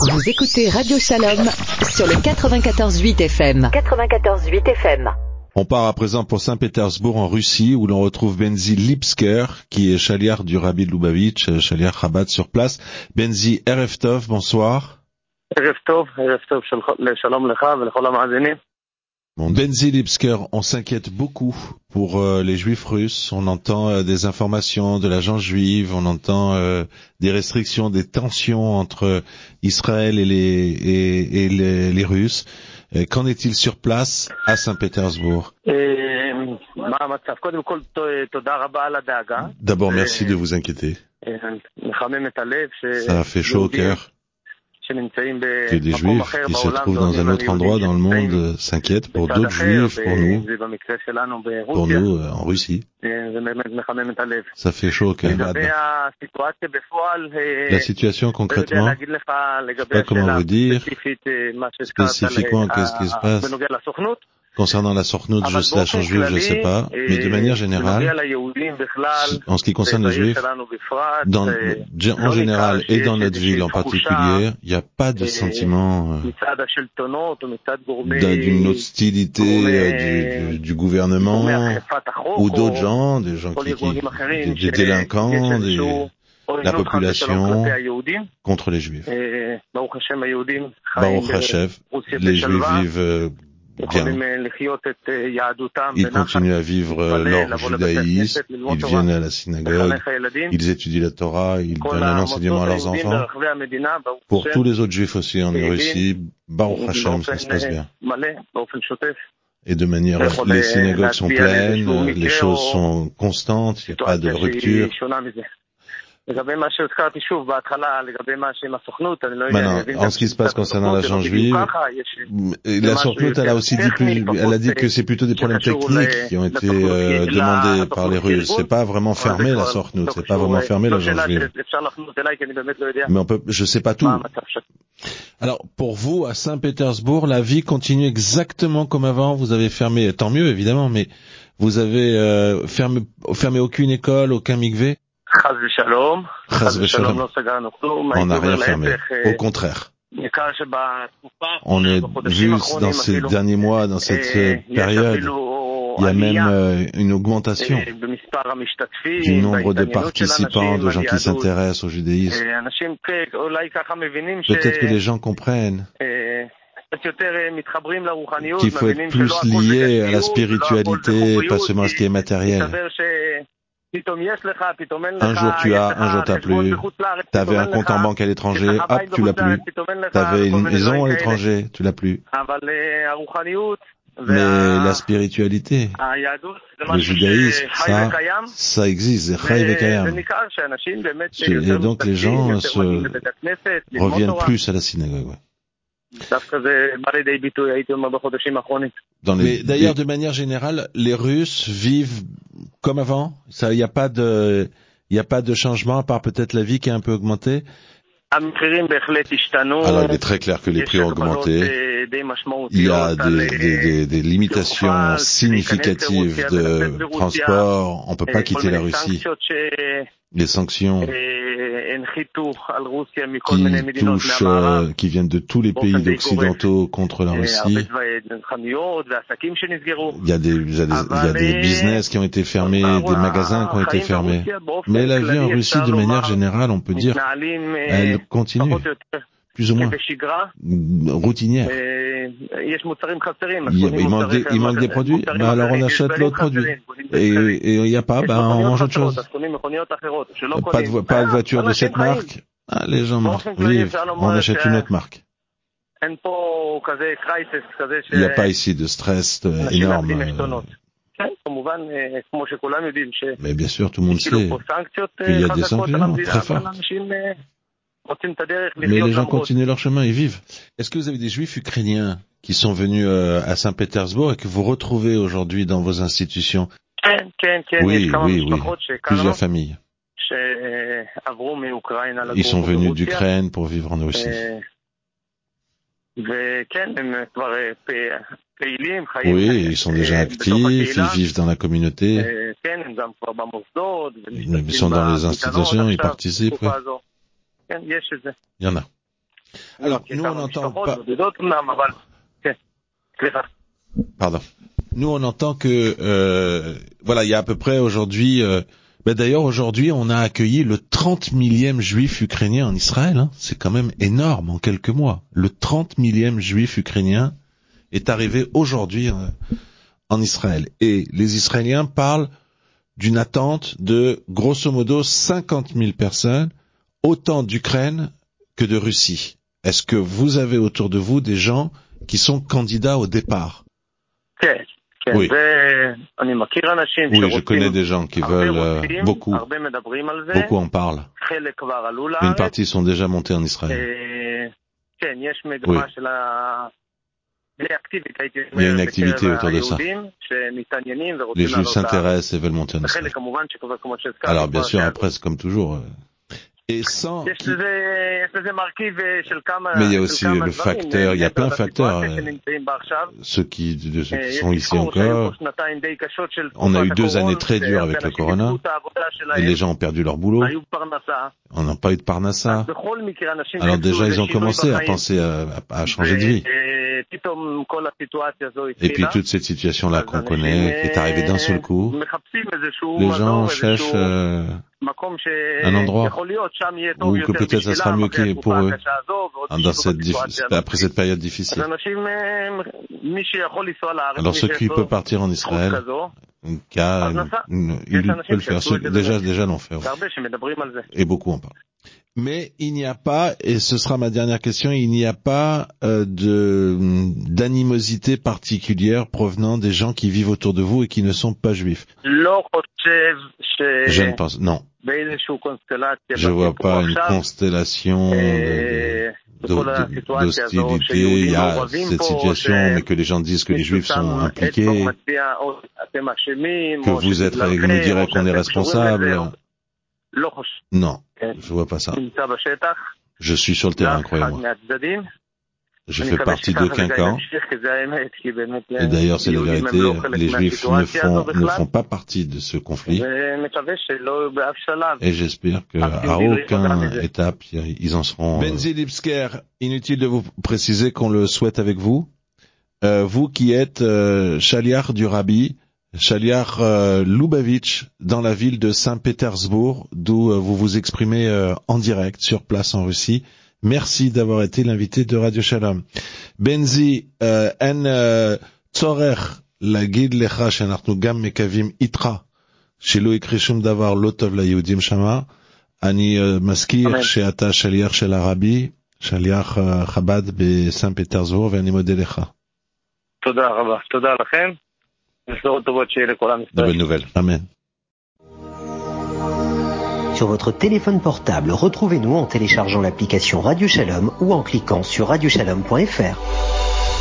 Vous écoutez Radio Shalom sur le 94.8 FM. 94.8 FM. On part à présent pour Saint-Pétersbourg en Russie où l'on retrouve Benzi Lipsker qui est chaliar du Rabbi Lubavitch, euh, chaliar Chabad sur place. Benzi Ereftov, bonsoir. Benzi Lipsker, on s'inquiète beaucoup pour euh, les juifs russes. On entend euh, des informations de l'agence juive, on entend euh, des restrictions, des tensions entre Israël et les, Russes. qu'en est-il sur place à Saint-Pétersbourg? D'abord, merci de vous inquiéter. Ça fait chaud au cœur que des juifs qui se trouvent dans un autre endroit dans le monde s'inquiètent pour d'autres juifs, pour nous, pour nous en Russie. Ça fait chaud au cœur. La situation concrètement, pas comment vous dire. Spécifiquement qu'est-ce qui se passe? Concernant la sortnout, je, la change juive, je ne sais pas, mais de manière générale, en ce qui concerne les juifs, dans, en général et dans notre ville en particulier, il n'y a pas de sentiment euh, d'une hostilité euh, du, gouvernement ou d'autres gens, des gens qui, des, délinquants, des, la population contre les juifs. Baruch Hashem, les juifs vivent euh, Bien. Ils continuent à vivre euh, leur judaïsme, ils viennent à la synagogue, ils étudient la Torah, ils donnent un enseignement à leurs enfants. Pour tous les autres juifs aussi en Russie, Baruch Hashem, ça se passe bien. Et de manière, les synagogues sont pleines, les choses sont constantes, il n'y a pas de rupture. שהיא שונה מזה. לגבי מה שהזכרתי שוב בהתחלה, לגבי מה שעם הסוכנות, אני לא יודע, Maintenant, אני מבין en גם ce qui se passe שקצת concernant la הסוכנות, זה change לא בדיוק juive, ככה, יש- Et C'est la marche Sornout, elle a aussi dit plus, technique, elle a dit c'est- que c'est plutôt des problèmes c'est toujours techniques les- qui ont la été Sornout qui euh, est là, demandés la par les Sornout qui est Russes. le C'est pas vraiment אבל fermé זה la כבר Sornout, לא c'est קשור, pas vraiment אה, fermé la לא change שאלה juive. שאפשר לחנות אליי, כי אני באמת לא יודע Mais on peut, je sais pas tout. מה המצב שם. Alors, pour vous, à Saint-Pétersbourg, la vie continue exactement comme avant. Vous avez fermé, tant mieux évidemment, mais vous avez euh, fermé, fermé aucune école, aucun mikvé. on n'a rien fermé. Au contraire. On est juste dans ces derniers mois, dans cette euh, période, il y a même euh, une augmentation du nombre de participants, de gens qui s'intéressent au judaïsme. Peut-être que les gens comprennent qu'il faut être plus lié à la spiritualité, pas seulement à ce qui est matériel. Un jour tu as, un jour t'as plus. T'avais un compte en banque à l'étranger, hop, tu l'as plus. T'avais une maison à l'étranger, tu l'as plus. Mais la spiritualité, le judaïsme, ça, ça existe, Et donc les gens se reviennent plus à la synagogue. דווקא זה בא לידי ביטוי, הייתי אומר, בחודשים האחרונים. Dans les, d'ailleurs, de manière générale, les Russes vivent comme avant. Ça, il n'y a pas de, il y a pas de changement à part peut-être la vie qui a un peu augmenté. המחירים בהחלט השתנו. Alors, il est très clair que les יש prix ont הגבלות, augmenté. אה, די Il y משמעותיות a על, des, אה, des, des, des limitations תעופה, significatives להיכנס לרוסיה de ולצאת ברוסיה, transport. On peut אה, pas כל quitter la מיני Russie. סנקציות Les sanctions qui touchent, euh, qui viennent de tous les pays occidentaux contre la Russie. Il y a des, il y a des business qui ont été fermés, des magasins qui ont été fermés. Mais la vie en Russie, de manière générale, on peut dire, elle continue plus ou moins. Mm, routinière. Il, manque des, produits, bah alors on achète l'autre produit. Et il n'y a pas, bah on mange autre chose. Pas de, voiture de cette marque. Ah, les gens vivent, on achète une autre marque. Il n'y a pas ici de stress euh, énorme. Euh. Mais bien sûr, tout le monde sait qu'il y a des sanctions très fortes. Mais les gens continuent leur chemin et vivent. Est-ce que vous avez des juifs ukrainiens qui sont venus euh, à Saint-Pétersbourg et que vous retrouvez aujourd'hui dans vos institutions Oui, oui, oui. Plusieurs familles. Ils sont venus d'Ukraine pour vivre en Russie. Oui, ils sont déjà actifs, ils vivent dans la communauté, ils sont dans les institutions, ils participent. כן, יש את זה. Il y en a. Alors, nous, on n'entend pas... בודדות אמנם, אבל... כן, סליחה. Pardon. Nous, on entend que euh, voilà, il y a à peu près aujourd'hui. Euh, ben D'ailleurs, aujourd'hui, on a accueilli le 30 millième juif ukrainien en Israël. hein. C'est quand même énorme en quelques mois. Le 30 millième juif ukrainien est arrivé aujourd'hui euh, en Israël. Et les Israéliens parlent d'une attente de grosso modo 50 000 personnes, autant d'Ukraine que de Russie Est-ce que vous avez autour de vous des gens qui sont candidats au départ oui. oui, je connais des gens qui veulent euh, beaucoup. Beaucoup en parlent. Une partie sont déjà montés en Israël. Oui. Il y a une activité autour de ça. Les Juifs s'intéressent et veulent monter en Israël. Alors bien sûr, après, c'est comme toujours, euh, et sans. Mais il y a aussi le facteur, il y a plein de facteurs. Euh, ceux qui sont ici encore, on a eu deux années très dures avec le corona, et les gens ont perdu leur boulot, on n'a pas eu de parnassa. Alors déjà, ils ont commencé à penser à, changer de vie. Et puis toute cette situation-là qu'on connaît est arrivée d'un seul coup. Les gens cherchent euh, un endroit où peut-être ça sera mieux pour eux après cette période difficile. Alors ceux qui peuvent partir en Israël, ils peuvent le faire. Déjà, déjà l'ont fait. Et beaucoup en parlent. Mais il n'y a pas, et ce sera ma dernière question, il n'y a pas euh, hum, d'animosité particulière provenant des gens qui vivent autour de vous et qui ne sont pas juifs. Je ne pense non. Je ne vois pas une constellation d'hostilité. Il y a cette situation, mais que les gens disent que les juifs sont impliqués, que vous êtes avec nous direz qu'on est responsable. Non, je vois pas ça. Je suis sur le terrain, croyez-moi. Je fais partie d'aucun camp. Et d'ailleurs, c'est la vérité, les Juifs ne font, ne font pas partie de ce conflit. Et j'espère qu'à aucune étape, ils en seront... Euh, Benzi Lipsker, inutile de vous préciser qu'on le souhaite avec vous. Euh, vous qui êtes euh, chaliard du rabbi, Chaliar euh, Lubavitch, dans la ville de Saint-Pétersbourg, d'où euh, vous vous exprimez euh, en direct sur place en Russie. Merci d'avoir été l'invité de Radio Shalom. Benzi, euh, en euh, צורך להגיד לך שאנחנו גם מקווים איתך שלא יקרה שום דבר לא טוב ליהודים שמה. אני אה, מזכיר אמן. שאתה שליח של הרבי, שליח אה, חב"ד בסן פטרסבורג, ואני מודה לך. תודה רבה. תודה לכם. Sur votre téléphone portable, retrouvez-nous en téléchargeant l'application Radio Shalom ou en cliquant sur radioshalom.fr.